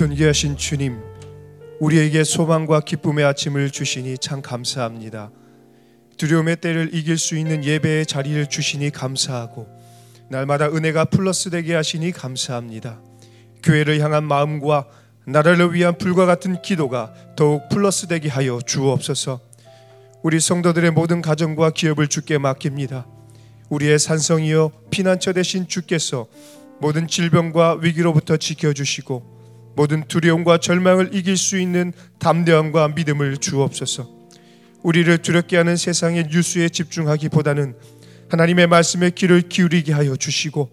존귀하신 주님, 우리에게 소망과 기쁨의 아침을 주시니 참 감사합니다. 두려움의 때를 이길 수 있는 예배의 자리를 주시니 감사하고 날마다 은혜가 플러스 되게 하시니 감사합니다. 교회를 향한 마음과 나라를 위한 불과 같은 기도가 더욱 플러스 되게 하여 주옵소서. 우리 성도들의 모든 가정과 기업을 주께 맡깁니다. 우리의 산성이여 피난처 되신 주께서 모든 질병과 위기로부터 지켜주시고 모든 두려움과 절망을 이길 수 있는 담대함과 믿음을 주옵소서. 우리를 두렵게 하는 세상의 뉴스에 집중하기보다는 하나님의 말씀에 귀를 기울이게 하여 주시고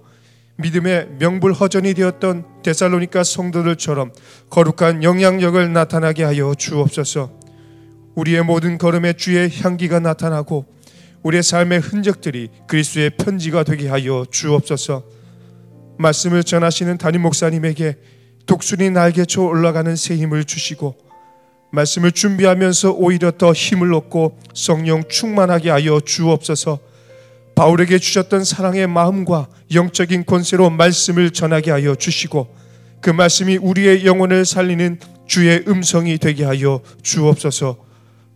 믿음의 명불허전이 되었던 데살로니가 성도들처럼 거룩한 영향력을 나타나게 하여 주옵소서. 우리의 모든 걸음에 주의 향기가 나타나고 우리의 삶의 흔적들이 그리스도의 편지가 되게 하여 주옵소서. 말씀을 전하시는 담임 목사님에게 독수리 날개쳐 올라가는 새 힘을 주시고 말씀을 준비하면서 오히려 더 힘을 얻고 성령 충만하게 하여 주옵소서. 바울에게 주셨던 사랑의 마음과 영적인 권세로 말씀을 전하게 하여 주시고 그 말씀이 우리의 영혼을 살리는 주의 음성이 되게 하여 주옵소서.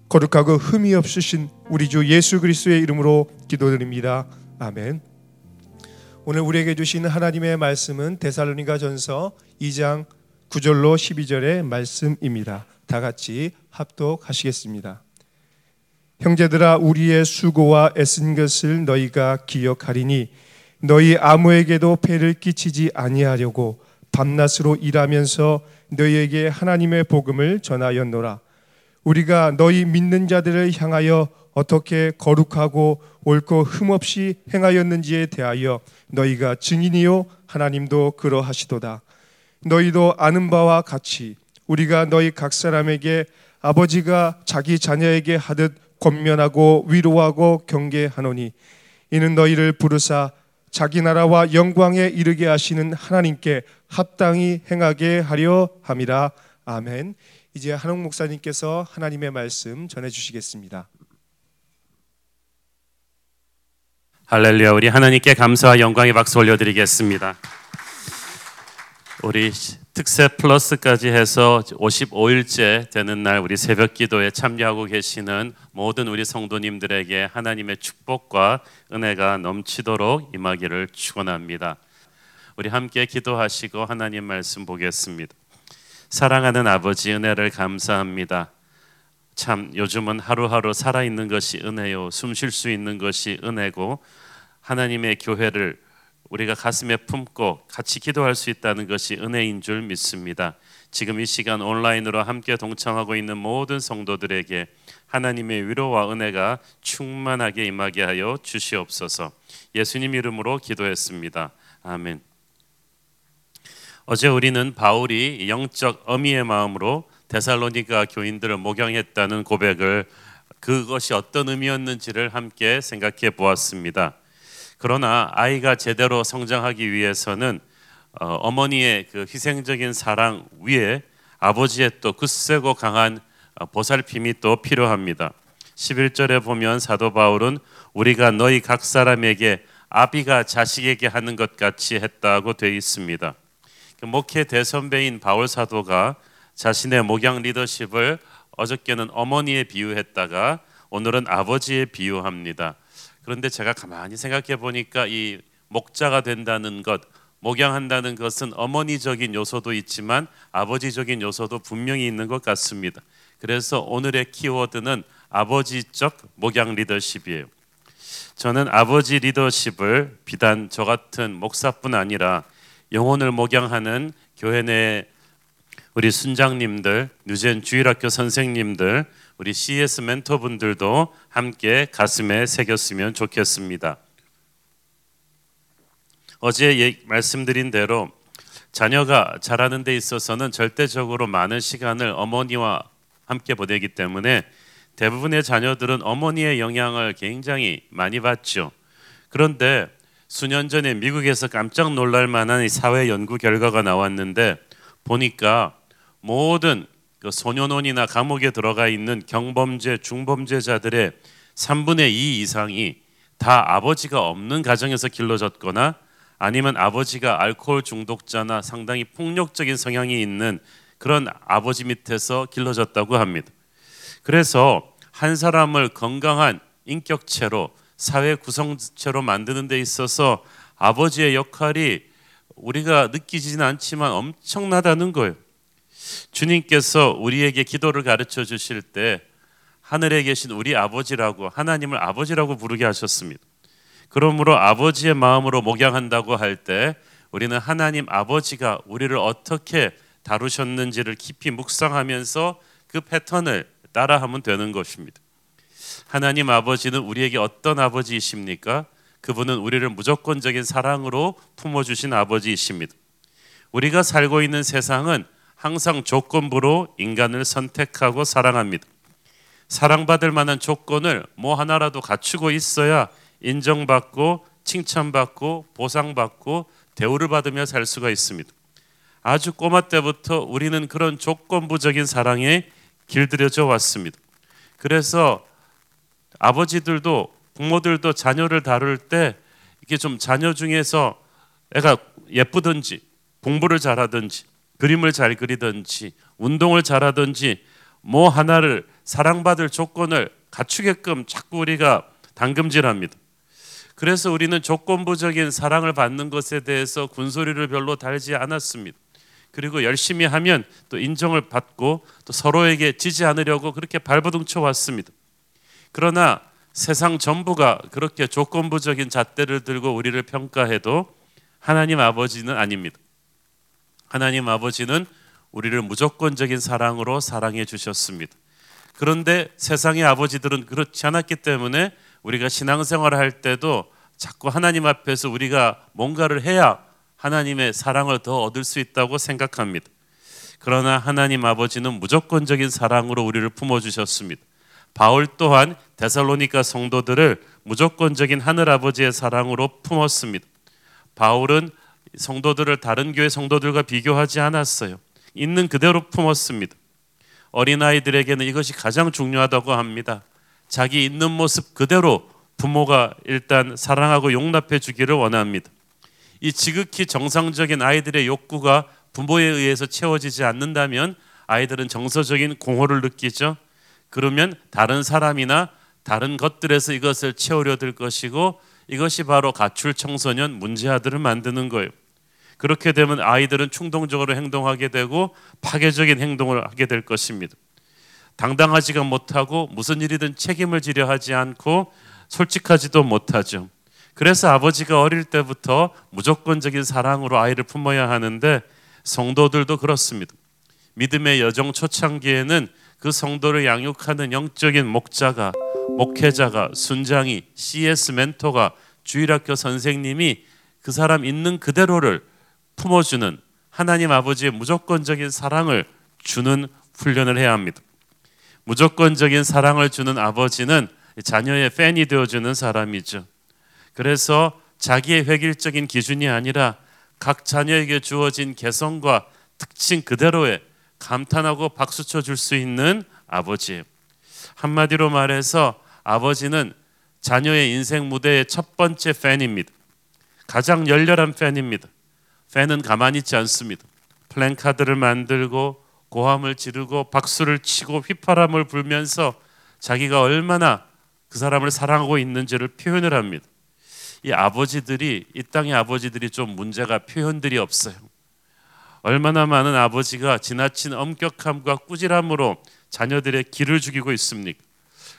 거룩하고 흠이 없으신 우리 주 예수 그리스도의 이름으로 기도드립니다. 아멘. 오늘 우리에게 주시는 하나님의 말씀은 데살로니가 전서 2장 9절로 12절의 말씀입니다. 다 같이 합독하시겠습니다. 형제들아 우리의 수고와 애쓴 것을 너희가 기억하리니 너희 아무에게도 폐를 끼치지 아니하려고 밤낮으로 일하면서 너희에게 하나님의 복음을 전하였노라. 우리가 너희 믿는 자들을 향하여 어떻게 거룩하고 옳고 흠없이 행하였는지에 대하여 너희가 증인이요 하나님도 그러하시도다. 너희도 아는 바와 같이 우리가 너희 각 사람에게 아버지가 자기 자녀에게 하듯 권면하고 위로하고 경계하노니 이는 너희를 부르사 자기 나라와 영광에 이르게 하시는 하나님께 합당히 행하게 하려 함이라. 아멘. 이제 한옥 목사님께서 하나님의 말씀 전해 주시겠습니다. 할렐루야. 우리 하나님께 감사와 영광의 박수 올려드리겠습니다. 우리 특세 플러스까지 해서 55일째 되는 날 우리 새벽 기도에 참여하고 계시는 모든 우리 성도님들에게 하나님의 축복과 은혜가 넘치도록 임하기를 축원합니다. 우리 함께 기도하시고 하나님 말씀 보겠습니다. 사랑하는 아버지 은혜를 감사합니다. 참 요즘은 하루하루 살아 있는 것이 은혜요. 숨 쉴 수 있는 것이 은혜고 하나님의 교회를 우리가 가슴에 품고 같이 기도할 수 있다는 것이 은혜인 줄 믿습니다. 지금 이 시간 온라인으로 함께 동참하고 있는 모든 성도들에게 하나님의 위로와 은혜가 충만하게 임하게 하여 주시옵소서. 예수님 이름으로 기도했습니다. 아멘. 어제 우리는 바울이 영적 어미의 마음으로 데살로니가 교인들을 목양했다는 고백을 그것이 어떤 의미였는지를 함께 생각해 보았습니다. 그러나 아이가 제대로 성장하기 위해서는 어, 머니의그 희생적인 사랑 위에 아버지의 또 굳세고 강한 어, 보살핌이 또 필요합니다. 11절에 보면 사도 바울은 우리가 너희 각 사람에게 아비가 자식에게 하는 것 같이 했다고 되어 있습니다. 그 목회 대선배인 바울 사도가 자신의 목양 리더십을 어저께는 어머니에 비유했다가 오늘은 아버지에 비유합니다. 그런데 제가 가만히 생각해 보니까 이 목자가 된다는 것, 목양한다는 것은 어머니적인 요소도 있지만 아버지적인 요소도 분명히 있는 것 같습니다. 그래서 오늘의 키워드는 아버지적 목양 리더십이에요. 저는 아버지 리더십을 비단 저 같은 목사뿐 아니라 영혼을 목양하는 교회 내 우리 순장님들, 뉴젠 주일학교 선생님들, 우리 CS 멘토분들도 함께 가슴에 새겼으면 좋겠습니다. 어제 예, 말씀드린 대로 자녀가 자라는 데 있어서는 절대적으로 많은 시간을 어머니와 함께 보내기 때문에 대부분의 자녀들은 어머니의 영향을 굉장히 많이 받죠. 그런데 수년 전에 미국에서 깜짝 놀랄 만한 사회 연구 결과가 나왔는데 보니까 모든 그 소년원이나 감옥에 들어가 있는 경범죄 중범죄자들의 3분의 2 이상이 다 아버지가 없는 가정에서 길러졌거나 아니면 아버지가 알코올 중독자나 상당히 폭력적인 성향이 있는 그런 아버지 밑에서 길러졌다고 합니다. 그래서 한 사람을 건강한 인격체로 사회 구성체로 만드는 데 있어서 아버지의 역할이 우리가 느끼지는 않지만 엄청나다는 거예요. 주님께서 우리에게 기도를 가르쳐 주실 때 하늘에 계신 우리 아버지라고 하나님을 아버지라고 부르게 하셨습니다. 그러므로 아버지의 마음으로 목양한다고 할 때 우리는 하나님 아버지가 우리를 어떻게 다루셨는지를 깊이 묵상하면서 그 패턴을 따라하면 되는 것입니다. 하나님 아버지는 우리에게 어떤 아버지이십니까? 그분은 우리를 무조건적인 사랑으로 품어주신 아버지이십니다. 우리가 살고 있는 세상은 항상 조건부로 인간을 선택하고 사랑합니다. 사랑받을 만한 조건을 뭐 하나라도 갖추고 있어야 인정받고 칭찬받고 보상받고 대우를 받으며 살 수가 있습니다. 아주 꼬마 때부터 우리는 그런 조건부적인 사랑에 길들여져 왔습니다. 그래서 아버지들도 부모들도 자녀를 다룰 때 이게 좀 자녀 중에서 애가 예쁘든지 공부를 잘하든지 그림을 잘 그리든지 운동을 잘하든지 뭐 하나를 사랑받을 조건을 갖추게끔 자꾸 우리가 당금질합니다. 그래서 우리는 조건부적인 사랑을 받는 것에 대해서 군소리를 별로 달지 않았습니다. 그리고 열심히 하면 또 인정을 받고 또 서로에게 지지 않으려고 그렇게 발버둥 쳐 왔습니다. 그러나 세상 전부가 그렇게 조건부적인 잣대를 들고 우리를 평가해도 하나님 아버지는 아닙니다. 하나님 아버지는 우리를 무조건적인 사랑으로 사랑해 주셨습니다. 그런데 세상의 아버지들은 그렇지 않았기 때문에 우리가 신앙생활을 할 때도 자꾸 하나님 앞에서 우리가 뭔가를 해야 하나님의 사랑을 더 얻을 수 있다고 생각합니다. 그러나 하나님 아버지는 무조건적인 사랑으로 우리를 품어 주셨습니다. 바울 또한 데살로니가 성도들을 무조건적인 하늘 아버지의 사랑으로 품었습니다. 바울은 성도들을 다른 교회 성도들과 비교하지 않았어요. 있는 그대로 품었습니다. 어린아이들에게는 이것이 가장 중요하다고 합니다. 자기 있는 모습 그대로 부모가 일단 사랑하고 용납해 주기를 원합니다. 이 지극히 정상적인 아이들의 욕구가 부모에 의해서 채워지지 않는다면 아이들은 정서적인 공허를 느끼죠. 그러면 다른 사람이나 다른 것들에서 이것을 채우려 들 것이고 이것이 바로 가출 청소년 문제아들을 만드는 거예요. 그렇게 되면 아이들은 충동적으로 행동하게 되고 파괴적인 행동을 하게 될 것입니다. 당당하지가 못하고 무슨 일이든 책임을 지려 하지 않고 솔직하지도 못하죠. 그래서 아버지가 어릴 때부터 무조건적인 사랑으로 아이를 품어야 하는데 성도들도 그렇습니다. 믿음의 여정 초창기에는 그 성도를 양육하는 영적인 목자가 목회자가 순장이 CS 멘토가 주일학교 선생님이 그 사람 있는 그대로를 품어주는 하나님 아버지의 무조건적인 사랑을 주는 훈련을 해야 합니다. 무조건적인 사랑을 주는 아버지는 자녀의 팬이 되어주는 사람이죠. 그래서 자기의 획일적인 기준이 아니라 각 자녀에게 주어진 개성과 특징 그대로의 감탄하고 박수쳐 줄 수 있는 아버지. 한마디로 말해서 아버지는 자녀의 인생 무대의 첫 번째 팬입니다. 가장 열렬한 팬입니다. 팬은 가만히 있지 않습니다. 플랜카드를 만들고 고함을 지르고 박수를 치고 휘파람을 불면서 자기가 얼마나 그 사람을 사랑하고 있는지를 표현을 합니다. 이 아버지들이 이 땅의 아버지들이 좀 문제가 표현들이 없어요. 얼마나 많은 아버지가 지나친 엄격함과 꾸질함으로 자녀들의 길을 죽이고 있습니까?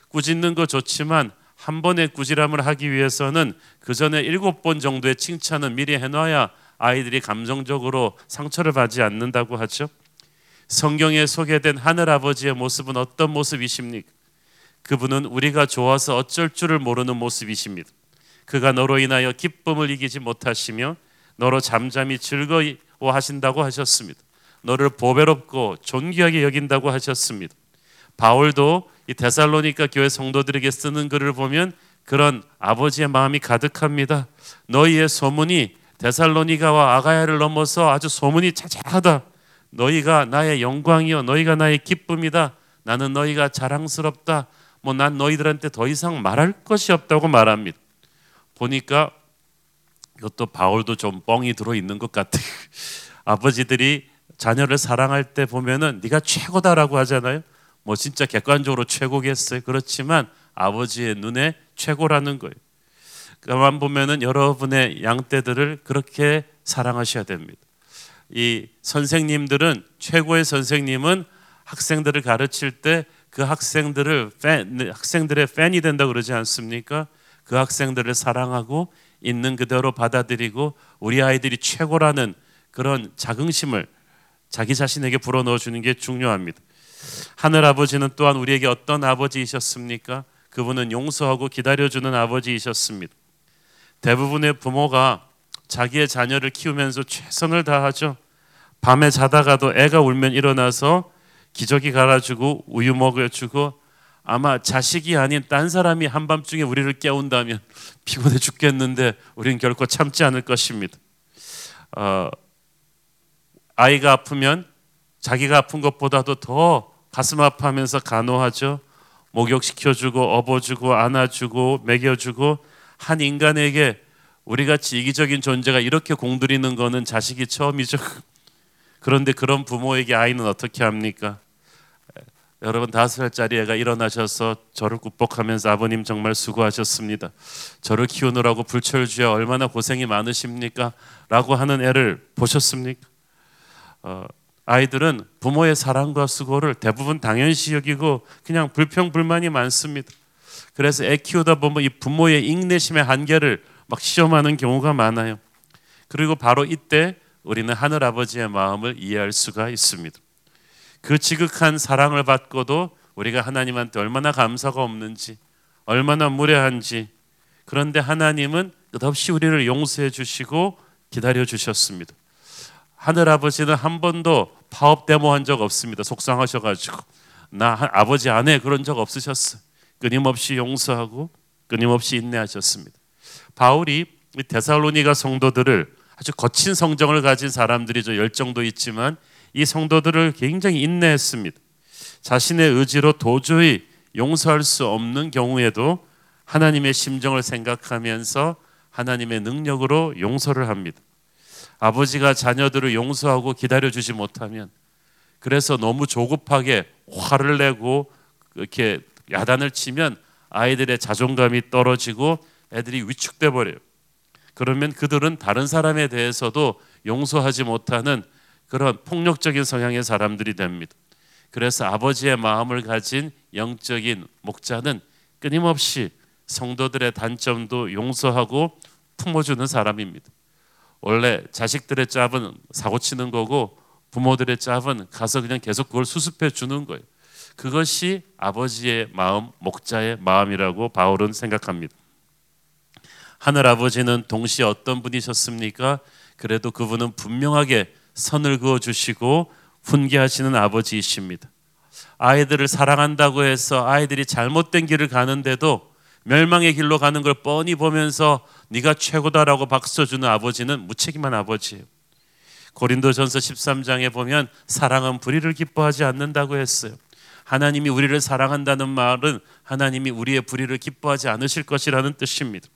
꾸짖는 거 좋지만 한 번의 꾸지람을 하기 위해서는 그 전에 일곱 번 정도의 칭찬은 미리 해놔야 아이들이 감정적으로 상처를 받지 않는다고 하죠. 성경에 소개된 하늘 아버지의 모습은 어떤 모습이십니까? 그분은 우리가 좋아서 어쩔 줄을 모르는 모습이십니다. 그가 너로 인하여 기쁨을 이기지 못하시며 너로 잠잠히 즐거워하신다고 하셨습니다. 너를 보배롭고 존귀하게 여긴다고 하셨습니다. 바울도 이 데살로니가 교회 성도들에게 쓰는 글을 보면 그런 아버지의 마음이 가득합니다. 너희의 소문이 데살로니가와 아가야를 넘어서 아주 소문이 자자하다. 너희가 나의 영광이요 너희가 나의 기쁨이다. 나는 너희가 자랑스럽다. 뭐 난 너희들한테 더 이상 말할 것이 없다고 말합니다. 보니까 이것도 바울도 좀 뻥이 들어 있는 것 같아요. 아버지들이 자녀를 사랑할 때 보면은 네가 최고다라고 하잖아요. 뭐 진짜 객관적으로 최고겠어요. 그렇지만 아버지의 눈에 최고라는 거예요. 그만 보면은 여러분의 양떼들을 그렇게 사랑하셔야 됩니다. 이 선생님들은 최고의 선생님은 학생들을 가르칠 때 그 학생들을 팬, 학생들의 팬이 된다 그러지 않습니까? 그 학생들을 사랑하고 있는 그대로 받아들이고 우리 아이들이 최고라는 그런 자긍심을 자기 자신에게 불어넣어 주는 게 중요합니다. 하늘 아버지는 또한 우리에게 어떤 아버지이셨습니까? 그분은 용서하고 기다려주는 아버지이셨습니다. 대부분의 부모가 자기의 자녀를 키우면서 최선을 다하죠. 밤에 자다가도 애가 울면 일어나서 기저귀 갈아주고 우유 먹여주고 아마 자식이 아닌 딴 사람이 한밤중에 우리를 깨운다면 피곤해 죽겠는데 우리는 결코 참지 않을 것입니다. 어, 아이가 아프면 자기가 아픈 것보다도 더 가슴 아파하면서 간호하죠. 목욕시켜주고 업어주고 안아주고 먹여주고 한 인간에게 우리 같이 이기적인 존재가 이렇게 공들이는 거는 자식이 처음이죠. 그런데 그런 부모에게 아이는 어떻게 합니까? 여러분 다섯 살짜리 애가 일어나셔서 저를 굽복하면서 아버님 정말 수고하셨습니다. 저를 키우느라고 불철주야 얼마나 고생이 많으십니까? 라고 하는 애를 보셨습니까? 어, 아이들은 부모의 사랑과 수고를 대부분 당연시 여기고 그냥 불평 불만이 많습니다. 그래서 애 키우다 보면 이 부모의 인내심의 한계를 막 시험하는 경우가 많아요. 그리고 바로 이때 우리는 하늘 아버지의 마음을 이해할 수가 있습니다. 그 지극한 사랑을 받고도 우리가 하나님한테 얼마나 감사가 없는지, 얼마나 무례한지. 그런데 하나님은 끝없이 우리를 용서해 주시고 기다려 주셨습니다. 하늘 아버지는 한 번도 파업 데모한 적 없습니다. 속상하셔가지고 나 아버지 안에 그런 적 없으셨어. 끊임없이 용서하고 끊임없이 인내하셨습니다. 바울이 데살로니가 성도들을 아주 거친 성정을 가진 사람들이죠. 열정도 있지만 이 성도들을 굉장히 인내했습니다. 자신의 의지로 도저히 용서할 수 없는 경우에도 하나님의 심정을 생각하면서 하나님의 능력으로 용서를 합니다. 아버지가 자녀들을 용서하고 기다려 주지 못하면 그래서 너무 조급하게 화를 내고 이렇게 야단을 치면 아이들의 자존감이 떨어지고 애들이 위축돼 버려요. 그러면 그들은 다른 사람에 대해서도 용서하지 못하는 그런 폭력적인 성향의 사람들이 됩니다. 그래서 아버지의 마음을 가진 영적인 목자는 끊임없이 성도들의 단점도 용서하고 품어주는 사람입니다. 원래 자식들의 짭은 사고 치는 거고 부모들의 짭은 가서 그냥 계속 그걸 수습해 주는 거예요. 그것이 아버지의 마음, 목자의 마음이라고 바울은 생각합니다. 하늘 아버지는 동시에 어떤 분이셨습니까? 그래도 그분은 분명하게 선을 그어 주시고 훈계하시는 아버지이십니다. 아이들을 사랑한다고 해서 아이들이 잘못된 길을 가는데도 멸망의 길로 가는 걸 뻔히 보면서 네가 최고다라고 박수 주는 아버지는 무책임한 아버지예요. 고린도전서 13장에 보면 사랑은 불의를 기뻐하지 않는다고 했어요. 하나님이 우리를 사랑한다는 말은 하나님이 우리의 불의를 기뻐하지 않으실 것이라는 뜻입니다.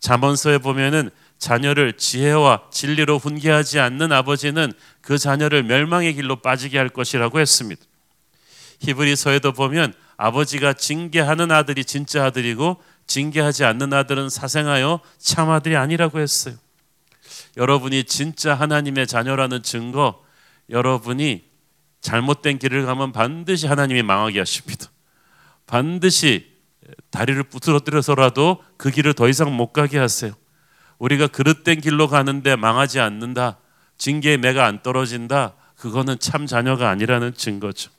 잠언서에 보면은 자녀를 지혜와 진리로 훈계하지 않는 아버지는 그 자녀를 멸망의 길로 빠지게 할 것이라고 했습니다. 히브리서에도 보면 아버지가 징계하는 아들이 진짜 아들이고 징계하지 않는 아들은 사생하여 참 아들이 아니라고 했어요. 여러분이 진짜 하나님의 자녀라는 증거, 여러분이 잘못된 길을 가면 반드시 하나님이 망하게 하십니다. 반드시 다리를 부스러뜨려서라도 그 길을 더 이상 못 가게 하세요. 우리가 그릇된 길로 가는데 망하지 않는다. 징계의 매가 안 떨어진다. 그거는 참 자녀가 아니라는 증거죠.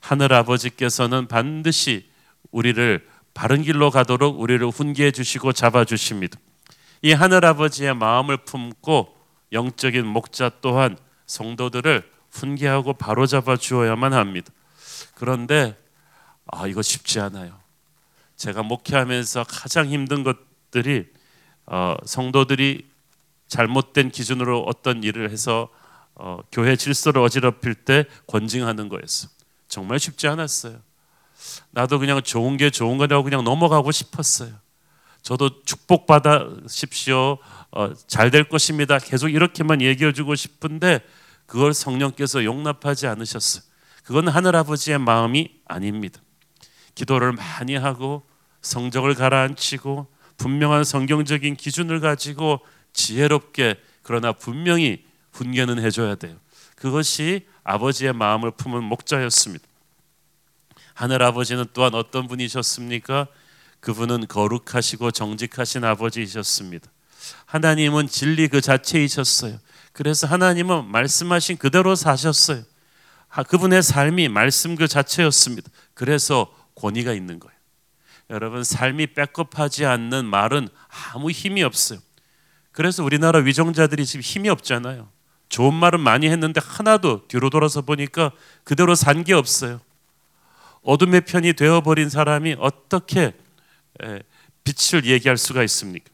하늘 아버지께서는 반드시 우리를 바른 길로 가도록 우리를 훈계해 주시고 잡아 주십니다. 이 하늘 아버지의 마음을 품고 영적인 목자 또한 성도들을 훈계하고 바로잡아 주어야만 합니다. 그런데 아 이거 쉽지 않아요. 제가 목회하면서 가장 힘든 것들이 어, 성도들이 잘못된 기준으로 어떤 일을 해서 어, 교회 질서를 어지럽힐 때 권징하는 거였어. 정말 쉽지 않았어요. 나도 그냥 좋은 게 좋은 거라고 그냥 넘어가고 싶었어요. 저도 축복 받으십시오. 어, 잘될 것입니다. 계속 이렇게만 얘기해 주고 싶은데 그걸 성령께서 용납하지 않으셨어요. 그건 하늘 아버지의 마음이 아닙니다. 기도를 많이 하고 성적을 가라앉히고 분명한 성경적인 기준을 가지고 지혜롭게 그러나 분명히 훈계는 해줘야 돼요. 그것이 아버지의 마음을 품은 목자였습니다. 하늘 아버지는 또한 어떤 분이셨습니까? 그분은 거룩하시고 정직하신 아버지이셨습니다. 하나님은 진리 그 자체이셨어요. 그래서 하나님은 말씀하신 그대로 사셨어요. 그분의 삶이 말씀 그 자체였습니다. 그래서 권위가 있는 거예요. 여러분 삶이 백업하지 않는 말은 아무 힘이 없어요. 그래서 우리나라 위정자들이 지금 힘이 없잖아요. 좋은 말은 많이 했는데 하나도 뒤로 돌아서 보니까 그대로 산 게 없어요. 어둠의 편이 되어버린 사람이 어떻게 빛을 얘기할 수가 있습니까?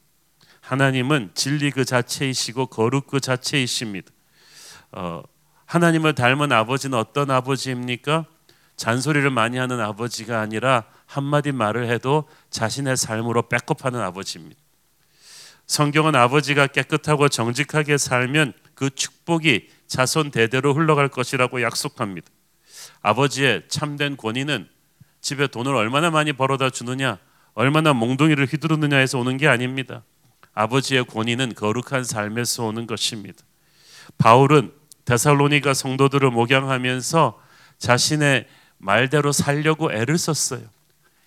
하나님은 진리 그 자체이시고 거룩 그 자체이십니다. 어, 하나님을 닮은 아버지는 어떤 아버지입니까? 잔소리를 많이 하는 아버지가 아니라 한마디 말을 해도 자신의 삶으로 백업하는 아버지입니다. 성경은 아버지가 깨끗하고 정직하게 살면 그 축복이 자손 대대로 흘러갈 것이라고 약속합니다. 아버지의 참된 권위는 집에 돈을 얼마나 많이 벌어다 주느냐, 얼마나 몽둥이를 휘두르느냐에서 오는 게 아닙니다. 아버지의 권위는 거룩한 삶에서 오는 것입니다. 바울은 데살로니가 성도들을 목양하면서 자신의 말대로 살려고 애를 썼어요.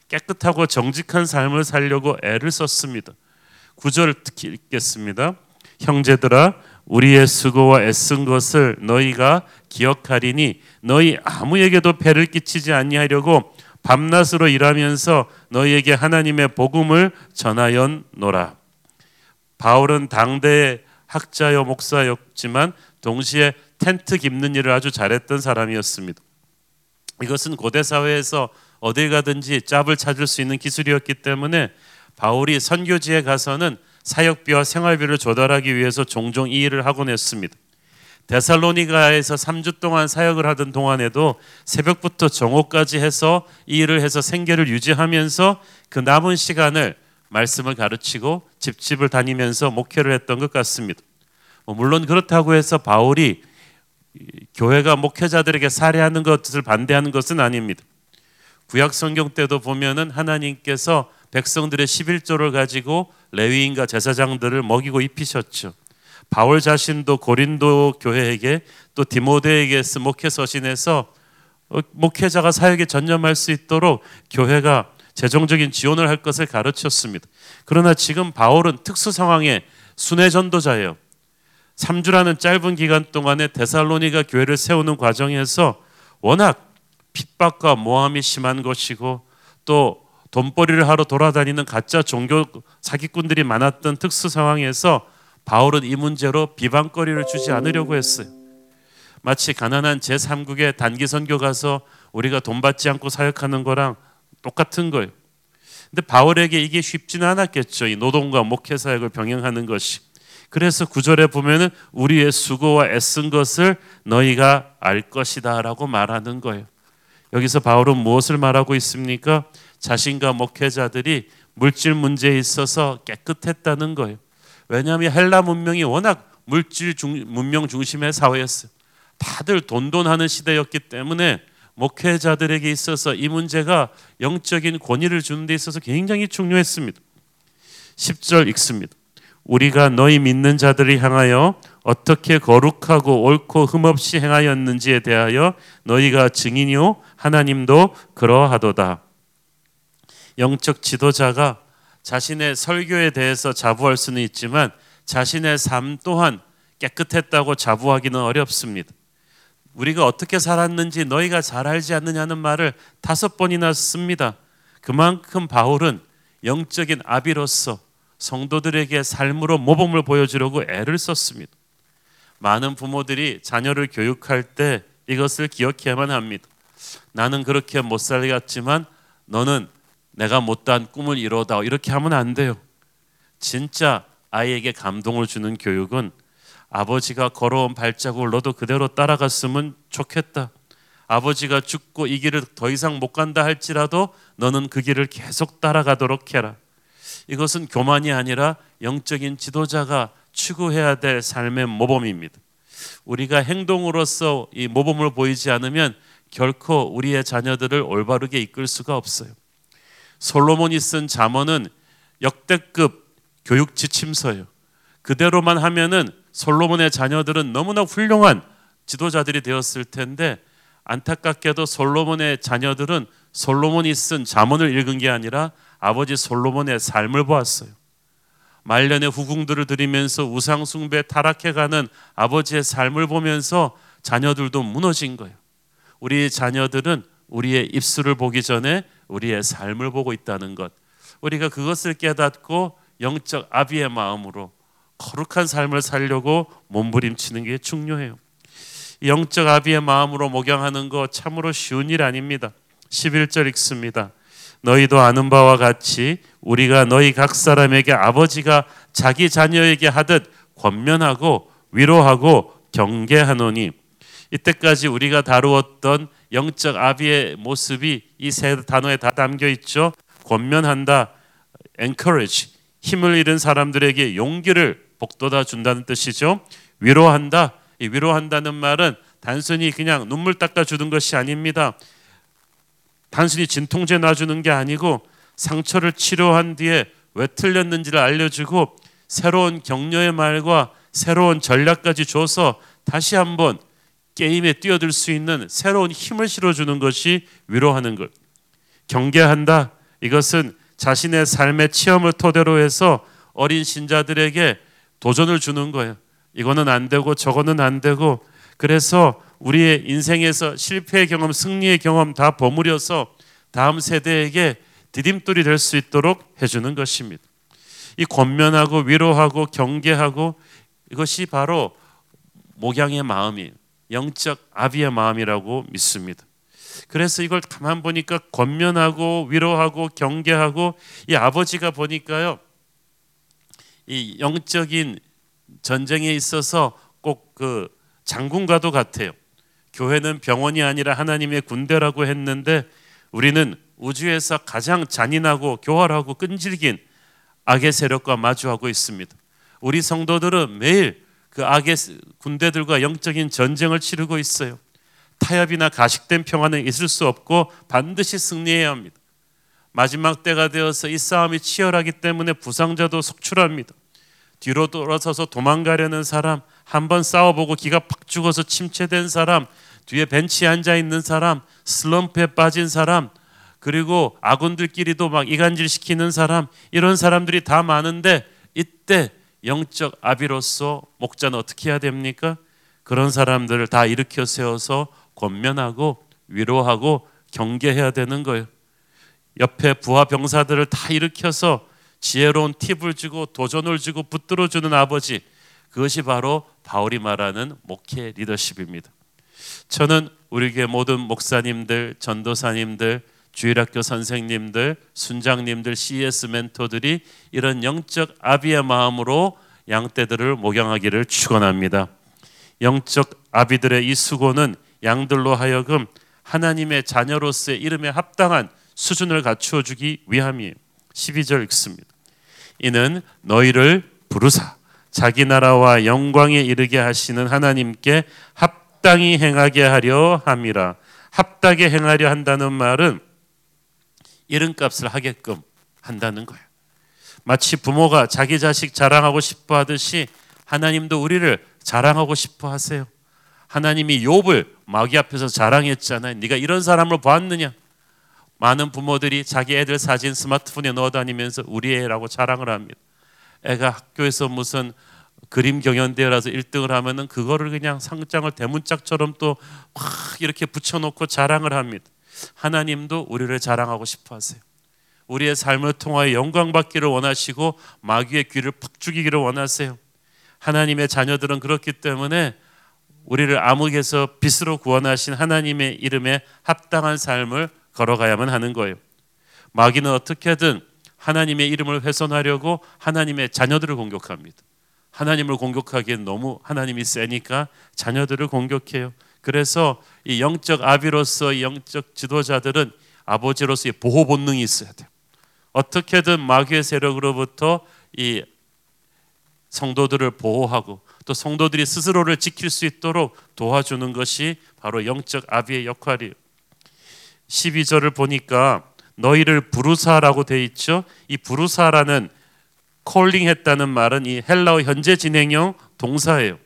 깨끗하고 정직한 삶을 살려고 애를 썼습니다. 구절 특히 읽겠습니다. 형제들아 우리의 수고와 애쓴 것을 너희가 기억하리니 너희 아무에게도 배를 끼치지 아니하려고 밤낮으로 일하면서 너희에게 하나님의 복음을 전하였노라. 바울은 당대 학자여 목사였지만 동시에 텐트 깁는 일을 아주 잘했던 사람이었습니다. 이것은 고대 사회에서 어딜 가든지 짭을 찾을 수 있는 기술이었기 때문에 바울이 선교지에 가서는 사역비와 생활비를 조달하기 위해서 종종 이 일을 하곤 했습니다. 데살로니가에서 3주 동안 사역을 하던 동안에도 새벽부터 정오까지 해서 이 일을 해서 생계를 유지하면서 그 남은 시간을 말씀을 가르치고 집집을 다니면서 목회를 했던 것 같습니다. 뭐 물론 그렇다고 해서 바울이 교회가 목회자들에게 살해하는 것을 반대하는 것은 아닙니다. 구약 성경 때도 보면은 하나님께서 백성들의 11조를 가지고 레위인과 제사장들을 먹이고 입히셨죠. 바울 자신도 고린도 교회에게 또 디모데에게 쓴 목회 서신에서 어, 목회자가 사역에 전념할 수 있도록 교회가 재정적인 지원을 할 것을 가르쳤습니다. 그러나 지금 바울은 특수 상황에 순회 전도자예요. 3주라는 짧은 기간 동안에 데살로니가 교회를 세우는 과정에서 워낙 핍박과 모함이 심한 것이고 또 돈벌이를 하러 돌아다니는 가짜 종교 사기꾼들이 많았던 특수 상황에서 바울은 이 문제로 비방거리를 주지 않으려고 했어요. 마치 가난한 제3국의 단기 선교 가서 우리가 돈 받지 않고 사역하는 거랑 똑같은 거예요. 근데 바울에게 이게 쉽지는 않았겠죠. 이 노동과 목회 사역을 병행하는 것이. 그래서 구절에 보면은 우리의 수고와 애쓴 것을 너희가 알 것이다라고 말하는 거예요. 여기서 바울은 무엇을 말하고 있습니까? 자신과 목회자들이 물질 문제에 있어서 깨끗했다는 거예요. 왜냐하면 헬라 문명이 워낙 물질 중, 문명 중심의 사회였어요. 다들 돈돈하는 시대였기 때문에 목회자들에게 있어서 이 문제가 영적인 권위를 주는 데 있어서 굉장히 중요했습니다. 10절 읽습니다. 우리가 너희 믿는 자들을 향하여 어떻게 거룩하고 옳고 흠없이 행하였는지에 대하여 너희가 증인이요 하나님도 그러하도다. 영적 지도자가 자신의 설교에 대해서 자부할 수는 있지만 자신의 삶 또한 깨끗했다고 자부하기는 어렵습니다. 우리가 어떻게 살았는지 너희가 잘 알지 않느냐는 말을 다섯 번이나 씁니다. 그만큼 바울은 영적인 아비로서 성도들에게 삶으로 모범을 보여주려고 애를 썼습니다. 많은 부모들이 자녀를 교육할 때 이것을 기억해야만 합니다. 나는 그렇게 못 살겠지만 너는 내가 못다한 꿈을 이루다 이렇게 하면 안 돼요. 진짜 아이에게 감동을 주는 교육은 아버지가 걸어온 발자국을 너도 그대로 따라갔으면 좋겠다. 아버지가 죽고 이 길을 더 이상 못 간다 할지라도 너는 그 길을 계속 따라가도록 해라. 이것은 교만이 아니라 영적인 지도자가 추구해야 될 삶의 모범입니다. 우리가 행동으로서 이 모범을 보이지 않으면 결코 우리의 자녀들을 올바르게 이끌 수가 없어요. 솔로몬이 쓴 잠언은 역대급 교육 지침서예요. 그대로만 하면은 솔로몬의 자녀들은 너무나 훌륭한 지도자들이 되었을 텐데 안타깝게도 솔로몬의 자녀들은 솔로몬이 쓴 잠언을 읽은 게 아니라 아버지 솔로몬의 삶을 보았어요. 말년의 후궁들을 들이면서 우상 숭배 타락해가는 아버지의 삶을 보면서 자녀들도 무너진 거예요. 우리 자녀들은 우리의 입술을 보기 전에 우리의 삶을 보고 있다는 것. 우리가 그것을 깨닫고 영적 아비의 마음으로 거룩한 삶을 살려고 몸부림치는 게 중요해요. 영적 아비의 마음으로 목양하는 거 참으로 쉬운 일 아닙니다. 11절 읽습니다. 너희도 아는 바와 같이 우리가 너희 각 사람에게 아버지가 자기 자녀에게 하듯 권면하고 위로하고 경계하노니 이때까지 우리가 다루었던 영적 아비의 모습이 이 세 단어에 다 담겨 있죠. 권면한다, encourage, 힘을 잃은 사람들에게 용기를 복돋아 준다는 뜻이죠. 위로한다. 이 위로한다는 말은 단순히 그냥 눈물 닦아 주는 것이 아닙니다. 단순히 진통제 놔주는 게 아니고 상처를 치료한 뒤에 왜 틀렸는지를 알려주고 새로운 격려의 말과 새로운 전략까지 줘서 다시 한번 게임에 뛰어들 수 있는 새로운 힘을 실어주는 것이 위로하는 것. 경계한다. 이것은 자신의 삶의 체험을 토대로 해서 어린 신자들에게 도전을 주는 거예요. 이거는 안 되고 저거는 안 되고 그래서 우리의 인생에서 실패의 경험, 승리의 경험 다 버무려서 다음 세대에게 디딤돌이 될 수 있도록 해주는 것입니다. 이 권면하고 위로하고 경계하고 이것이 바로 목양의 마음이에요. 영적 아비의 마음이라고 믿습니다. 그래서 이걸 가만 보니까 권면하고 위로하고 경계하고 이 아버지가 보니까요. 이 영적인 전쟁에 있어서 꼭 그 장군과도 같아요. 교회는 병원이 아니라 하나님의 군대라고 했는데 우리는 우주에서 가장 잔인하고 교활하고 끈질긴 악의 세력과 마주하고 있습니다. 우리 성도들은 매일 그 악의 군대들과 영적인 전쟁을 치르고 있어요. 타협이나 가식된 평화는 있을 수 없고 반드시 승리해야 합니다. 마지막 때가 되어서 이 싸움이 치열하기 때문에 부상자도 속출합니다. 뒤로 돌아서서 도망가려는 사람, 한 번 싸워보고 기가 팍 죽어서 침체된 사람, 뒤에 벤치에 앉아 있는 사람, 슬럼프에 빠진 사람, 그리고 아군들끼리도 막 이간질 시키는 사람, 이런 사람들이 다 많은데 이때 영적 아비로서 목자는 어떻게 해야 됩니까? 그런 사람들을 다 일으켜 세워서 권면하고 위로하고 경계해야 되는 거예요. 옆에 부하 병사들을 다 일으켜서 지혜로운 팁을 주고 도전을 주고 붙들어 주는 아버지 그것이 바로 바울이 말하는 목회 리더십입니다. 저는 우리 교회 모든 목사님들, 전도사님들, 주일학교 선생님들, 순장님들, CS 멘토들이 이런 영적 아비의 마음으로 양떼들을 목양하기를 축원합니다. 영적 아비들의 이 수고는 양들로 하여금 하나님의 자녀로서의 이름에 합당한 수준을 갖추어 주기 위함이에요. 12절 읽습니다. 이는 너희를 부르사 자기 나라와 영광에 이르게 하시는 하나님께 합당히 행하게 하려 함이라. 합당히 행하려 한다는 말은 이름값을 하게끔 한다는 거예요. 마치 부모가 자기 자식 자랑하고 싶어 하듯이 하나님도 우리를 자랑하고 싶어 하세요. 하나님이 욥을 마귀 앞에서 자랑했잖아요. 네가 이런 사람을 보았느냐? 많은 부모들이 자기 애들 사진 스마트폰에 넣어 다니면서 우리 애라고 자랑을 합니다. 애가 학교에서 무슨 그림 경연대회라서 1등을 하면은 그거를 그냥 상장을 대문짝처럼 또막 이렇게 붙여놓고 자랑을 합니다. 하나님도 우리를 자랑하고 싶어 하세요. 우리의 삶을 통하여 영광 받기를 원하시고 마귀의 귀를 팍 죽이기를 원하세요. 하나님의 자녀들은 그렇기 때문에 우리를 암흑에서 빛으로 구원하신 하나님의 이름에 합당한 삶을 걸어가야만 하는 거예요. 마귀는 어떻게든 하나님의 이름을 훼손하려고 하나님의 자녀들을 공격합니다. 하나님을 공격하기엔 너무 하나님이 세니까 자녀들을 공격해요. 그래서 이 영적 아비로서 이 영적 지도자들은 아버지로서의 보호 본능이 있어야 돼요. 어떻게든 마귀의 세력으로부터 이 성도들을 보호하고 또 성도들이 스스로를 지킬 수 있도록 도와주는 것이 바로 영적 아비의 역할이에요. 12절을 보니까 너희를 부르사라고 돼 있죠. 이 부르사라는 콜링 했다는 말은 이 헬라어 현재 진행형 동사예요.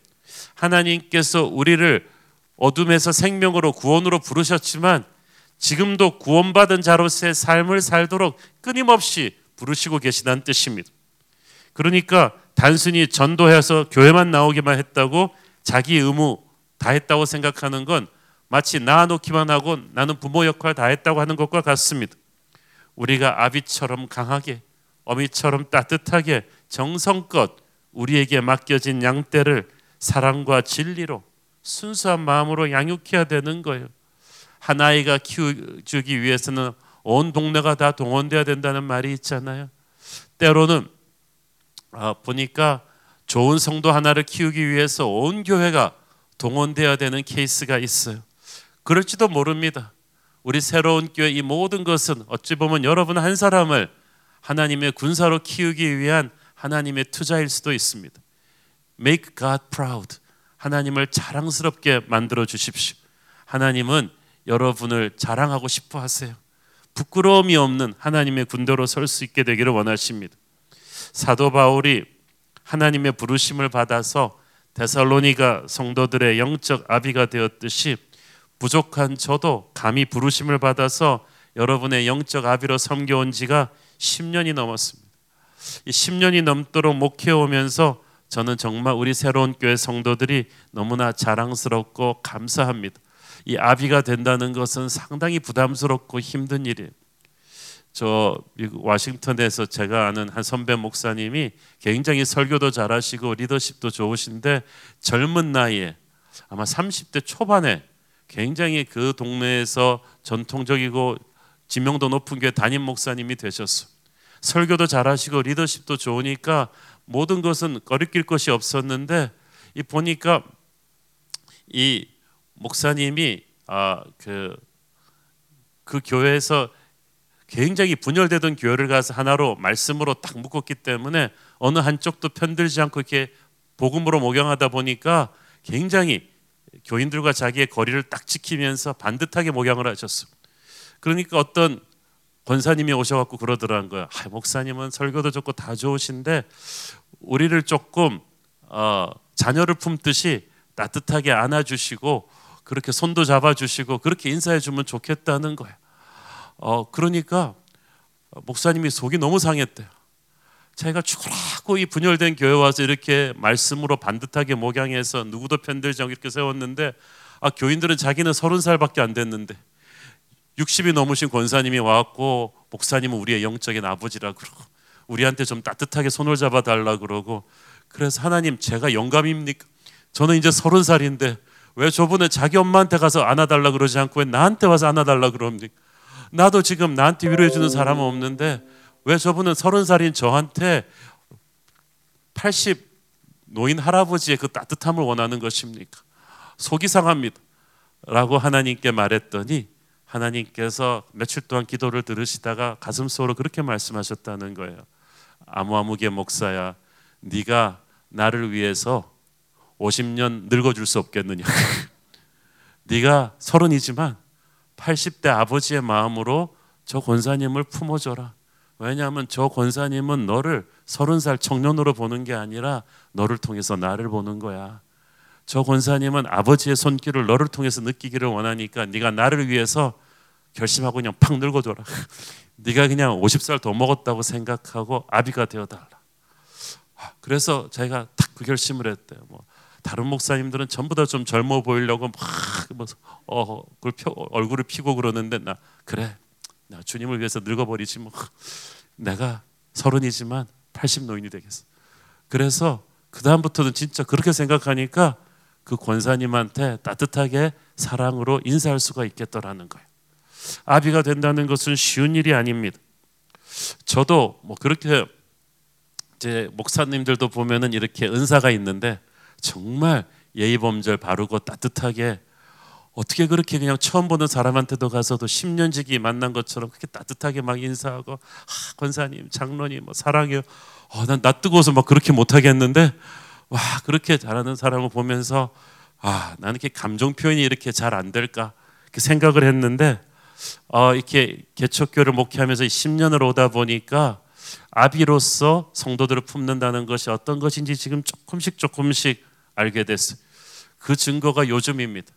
하나님께서 우리를 어둠에서 생명으로 구원으로 부르셨지만 지금도 구원받은 자로서의 삶을 살도록 끊임없이 부르시고 계시다는 뜻입니다. 그러니까 단순히 전도해서 교회만 나오기만 했다고 자기 의무 다 했다고 생각하는 건 마치 낳아놓기만 하고 나는 부모 역할 다 했다고 하는 것과 같습니다. 우리가 아비처럼 강하게 어미처럼 따뜻하게 정성껏 우리에게 맡겨진 양떼를 사랑과 진리로 순수한 마음으로 양육해야 되는 거예요. 한 아이가 키워주기 위해서는 온 동네가 다 동원돼야 된다는 말이 있잖아요. 때로는 아, 보니까 좋은 성도 하나를 키우기 위해서 온 교회가 동원돼야 되는 케이스가 있어요. 그럴지도 모릅니다. 우리 새로운 교회 이 모든 것은 어찌 보면 여러분 한 사람을 하나님의 군사로 키우기 위한 하나님의 투자일 수도 있습니다. Make God proud. 하나님을 자랑스럽게 만들어 주십시오. 하나님은 여러분을 자랑하고 싶어 하세요. 부끄러움이 없는 하나님의 군대로 설 수 있게 되기를 원하십니다. 사도 바울이 하나님의 부르심을 받아서 데살로니가 성도들의 영적 아비가 되었듯이 부족한 저도 감히 부르심을 받아서 여러분의 영적 아비로 섬겨온 지가 10년이 넘었습니다. 이 10년이 넘도록 목회해 오면서 저는 정말 우리 새로운 교회 성도들이 너무나 자랑스럽고 감사합니다. 이 아비가 된다는 것은 상당히 부담스럽고 힘든 일이에요. 저 와싱턴에서 제가 아는 한 선배 목사님이 굉장히 설교도 잘하시고 리더십도 좋으신데 젊은 나이에 아마 30대 초반에 굉장히 그 동네에서 전통적이고 지명도 높은 교회 담임 목사님이 되셨어. 설교도 잘하시고 리더십도 좋으니까 모든 것은 거리낄 것이 없었는데 이 보니까 이 목사님이 아그그 그 교회에서 굉장히 분열되던 교회를 가서 하나로 말씀으로 딱 묶었기 때문에 어느 한쪽도 편들지 않고 이렇게 복음으로 목양하다 보니까 굉장히 교인들과 자기의 거리를 딱 지키면서 반듯하게 목양을 하셨어. 그러니까 어떤 권사님이 오셔갖고 그러더라는 거야. 아, 목사님은 설교도 좋고 다 좋으신데 우리를 조금 어, 자녀를 품듯이 따뜻하게 안아주시고 그렇게 손도 잡아주시고 그렇게 인사해주면 좋겠다는 거야. 어, 그러니까 목사님이 속이 너무 상했대요. 자기가 죽으라고 이 분열된 교회 와서 이렇게 말씀으로 반듯하게 목양해서 누구도 편들지 이렇게 세웠는데 아 교인들은 자기는 서른 살밖에 안 됐는데 60이 넘으신 권사님이 와갖고 목사님은 우리의 영적인 아버지라 그러고 우리한테 좀 따뜻하게 손을 잡아 달라 그러고 그래서 하나님 제가 영감입니까? 저는 이제 서른 살인데 왜 저번에 자기 엄마한테 가서 안아달라 그러지 않고 왜 나한테 와서 안아달라 그럽니까? 나도 지금 나한테 위로해 주는 사람은 없는데 왜 저분은 서른 살인 저한테 80 노인 할아버지의 그 따뜻함을 원하는 것입니까? 속이 상합니다. 라고 하나님께 말했더니 하나님께서 며칠 동안 기도를 들으시다가 가슴 속으로 그렇게 말씀하셨다는 거예요. 아무아무개 목사야, 네가 나를 위해서 50년 늙어줄 수 없겠느냐? 네가 서른이지만 80대 아버지의 마음으로 저 권사님을 품어줘라. 왜냐하면 저 권사님은 너를 서른 살 청년으로 보는 게 아니라 너를 통해서 나를 보는 거야. 저 권사님은 아버지의 손길을 너를 통해서 느끼기를 원하니까 네가 나를 위해서 결심하고 그냥 팍 늙어줘라. 네가 그냥 50살 더 먹었다고 생각하고 아비가 되어달라. 그래서 자기가 딱 그 결심을 했대요. 뭐 다른 목사님들은 전부 다 좀 젊어 보이려고 막 뭐, 어, 얼굴을 피고 그러는데 나 그래 나 주님을 위해서 늙어버리지 뭐 내가 서른이지만 80 노인이 되겠어. 그래서 그 다음부터는 진짜 그렇게 생각하니까 그 권사님한테 따뜻하게 사랑으로 인사할 수가 있겠더라는 거예요. 아비가 된다는 것은 쉬운 일이 아닙니다. 저도 뭐 그렇게 이제 목사님들도 보면은 이렇게 은사가 있는데 정말 예의범절 바르고 따뜻하게 어떻게 그렇게 그냥 처음 보는 사람한테도 가서도 10년 지기 만난 것처럼 그렇게 따뜻하게 막 인사하고 아, 권사님, 장로님 뭐 사랑해요. 어, 난나 뜨거워서 막 그렇게 못 하겠는데 와 그렇게 잘하는 사람을 보면서 아 나는 이렇게 감정 표현이 이렇게 잘 안 될까 그 생각을 했는데 어, 이렇게 개척교를 목회하면서 10년을 오다 보니까 아비로서 성도들을 품는다는 것이 어떤 것인지 지금 조금씩 조금씩 알게 됐어요. 그 증거가 요즘입니다.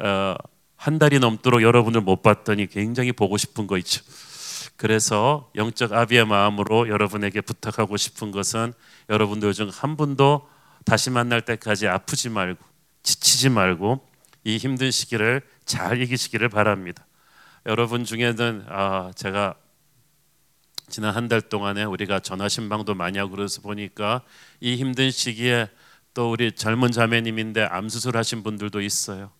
어, 한 달이 넘도록 여러분을 못 봤더니 굉장히 보고 싶은 거 있죠. 그래서 영적 아비의 마음으로 여러분에게 부탁하고 싶은 것은 여러분들 중 한 분도 다시 만날 때까지 아프지 말고 지치지 말고 이 힘든 시기를 잘 이기시기를 바랍니다. 여러분 중에는 아, 제가 지난 한 달 동안에 우리가 전화 신방도 많이 하고 그래서 보니까 이 힘든 시기에 또 우리 젊은 자매님인데 암 수술하신 분들도 있어요.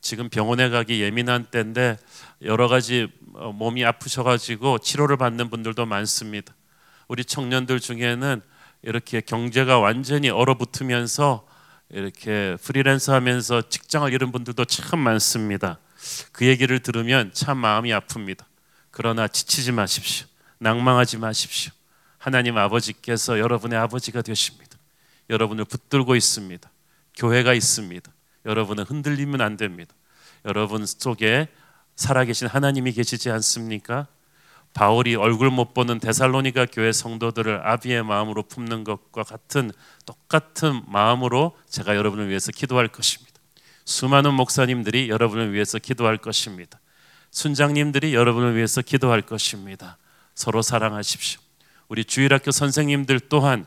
지금 병원에 가기 예민한 때인데 여러 가지 어, 몸이 아프셔가지고 치료를 받는 분들도 많습니다. 우리 청년들 중에는 이렇게 경제가 완전히 얼어붙으면서 이렇게 프리랜서 하면서 직장을 잃은 분들도 참 많습니다. 그 얘기를 들으면 참 마음이 아픕니다. 그러나 지치지 마십시오. 낭망하지 마십시오. 하나님 아버지께서 여러분의 아버지가 되십니다. 여러분을 붙들고 있습니다. 교회가 있습니다. 여러분은 흔들리면 안 됩니다. 여러분 속에 살아계신 하나님이 계시지 않습니까? 바울이 얼굴 못 보는 데살로니가 교회 성도들을 아비의 마음으로 품는 것과 같은 똑같은 마음으로 제가 여러분을 위해서 기도할 것입니다. 수많은 목사님들이 여러분을 위해서 기도할 것입니다. 순장님들이 여러분을 위해서 기도할 것입니다. 서로 사랑하십시오. 우리 주일학교 선생님들 또한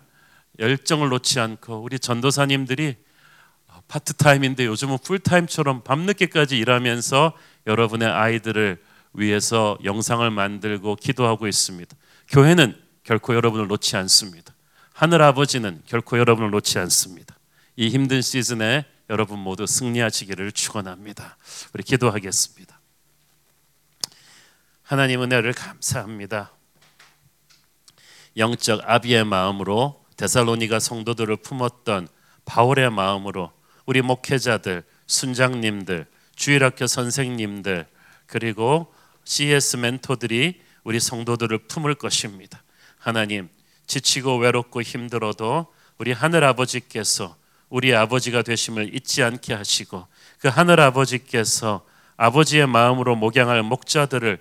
열정을 놓지 않고 우리 전도사님들이 파트타임인데 요즘은 풀타임처럼 밤늦게까지 일하면서 여러분의 아이들을 위해서 영상을 만들고 기도하고 있습니다. 교회는 결코 여러분을 놓지 않습니다. 하늘 아버지는 결코 여러분을 놓지 않습니다. 이 힘든 시즌에 여러분 모두 승리하시기를 축원합니다. 우리 기도하겠습니다. 하나님 은혜를 감사합니다. 영적 아비의 마음으로 데살로니가 성도들을 품었던 바울의 마음으로 우리 목회자들, 순장님들, 주일학교 선생님들 그리고 CS 멘토들이 우리 성도들을 품을 것입니다. 하나님, 지치고 외롭고 힘들어도 우리 하늘 아버지께서 우리 아버지가 되심을 잊지 않게 하시고 그 하늘 아버지께서 아버지의 마음으로 목양할 목자들을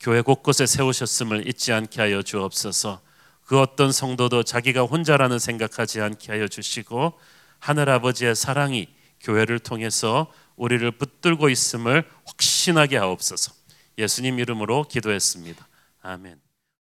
교회 곳곳에 세우셨음을 잊지 않게 하여 주옵소서. 그 어떤 성도도 자기가 혼자라는 생각하지 않게 하여 주시고 하늘 아버지의 사랑이 교회를 통해서 우리를 붙들고 있음을 확신하게 하옵소서. 예수님 이름으로 기도했습니다. 아멘.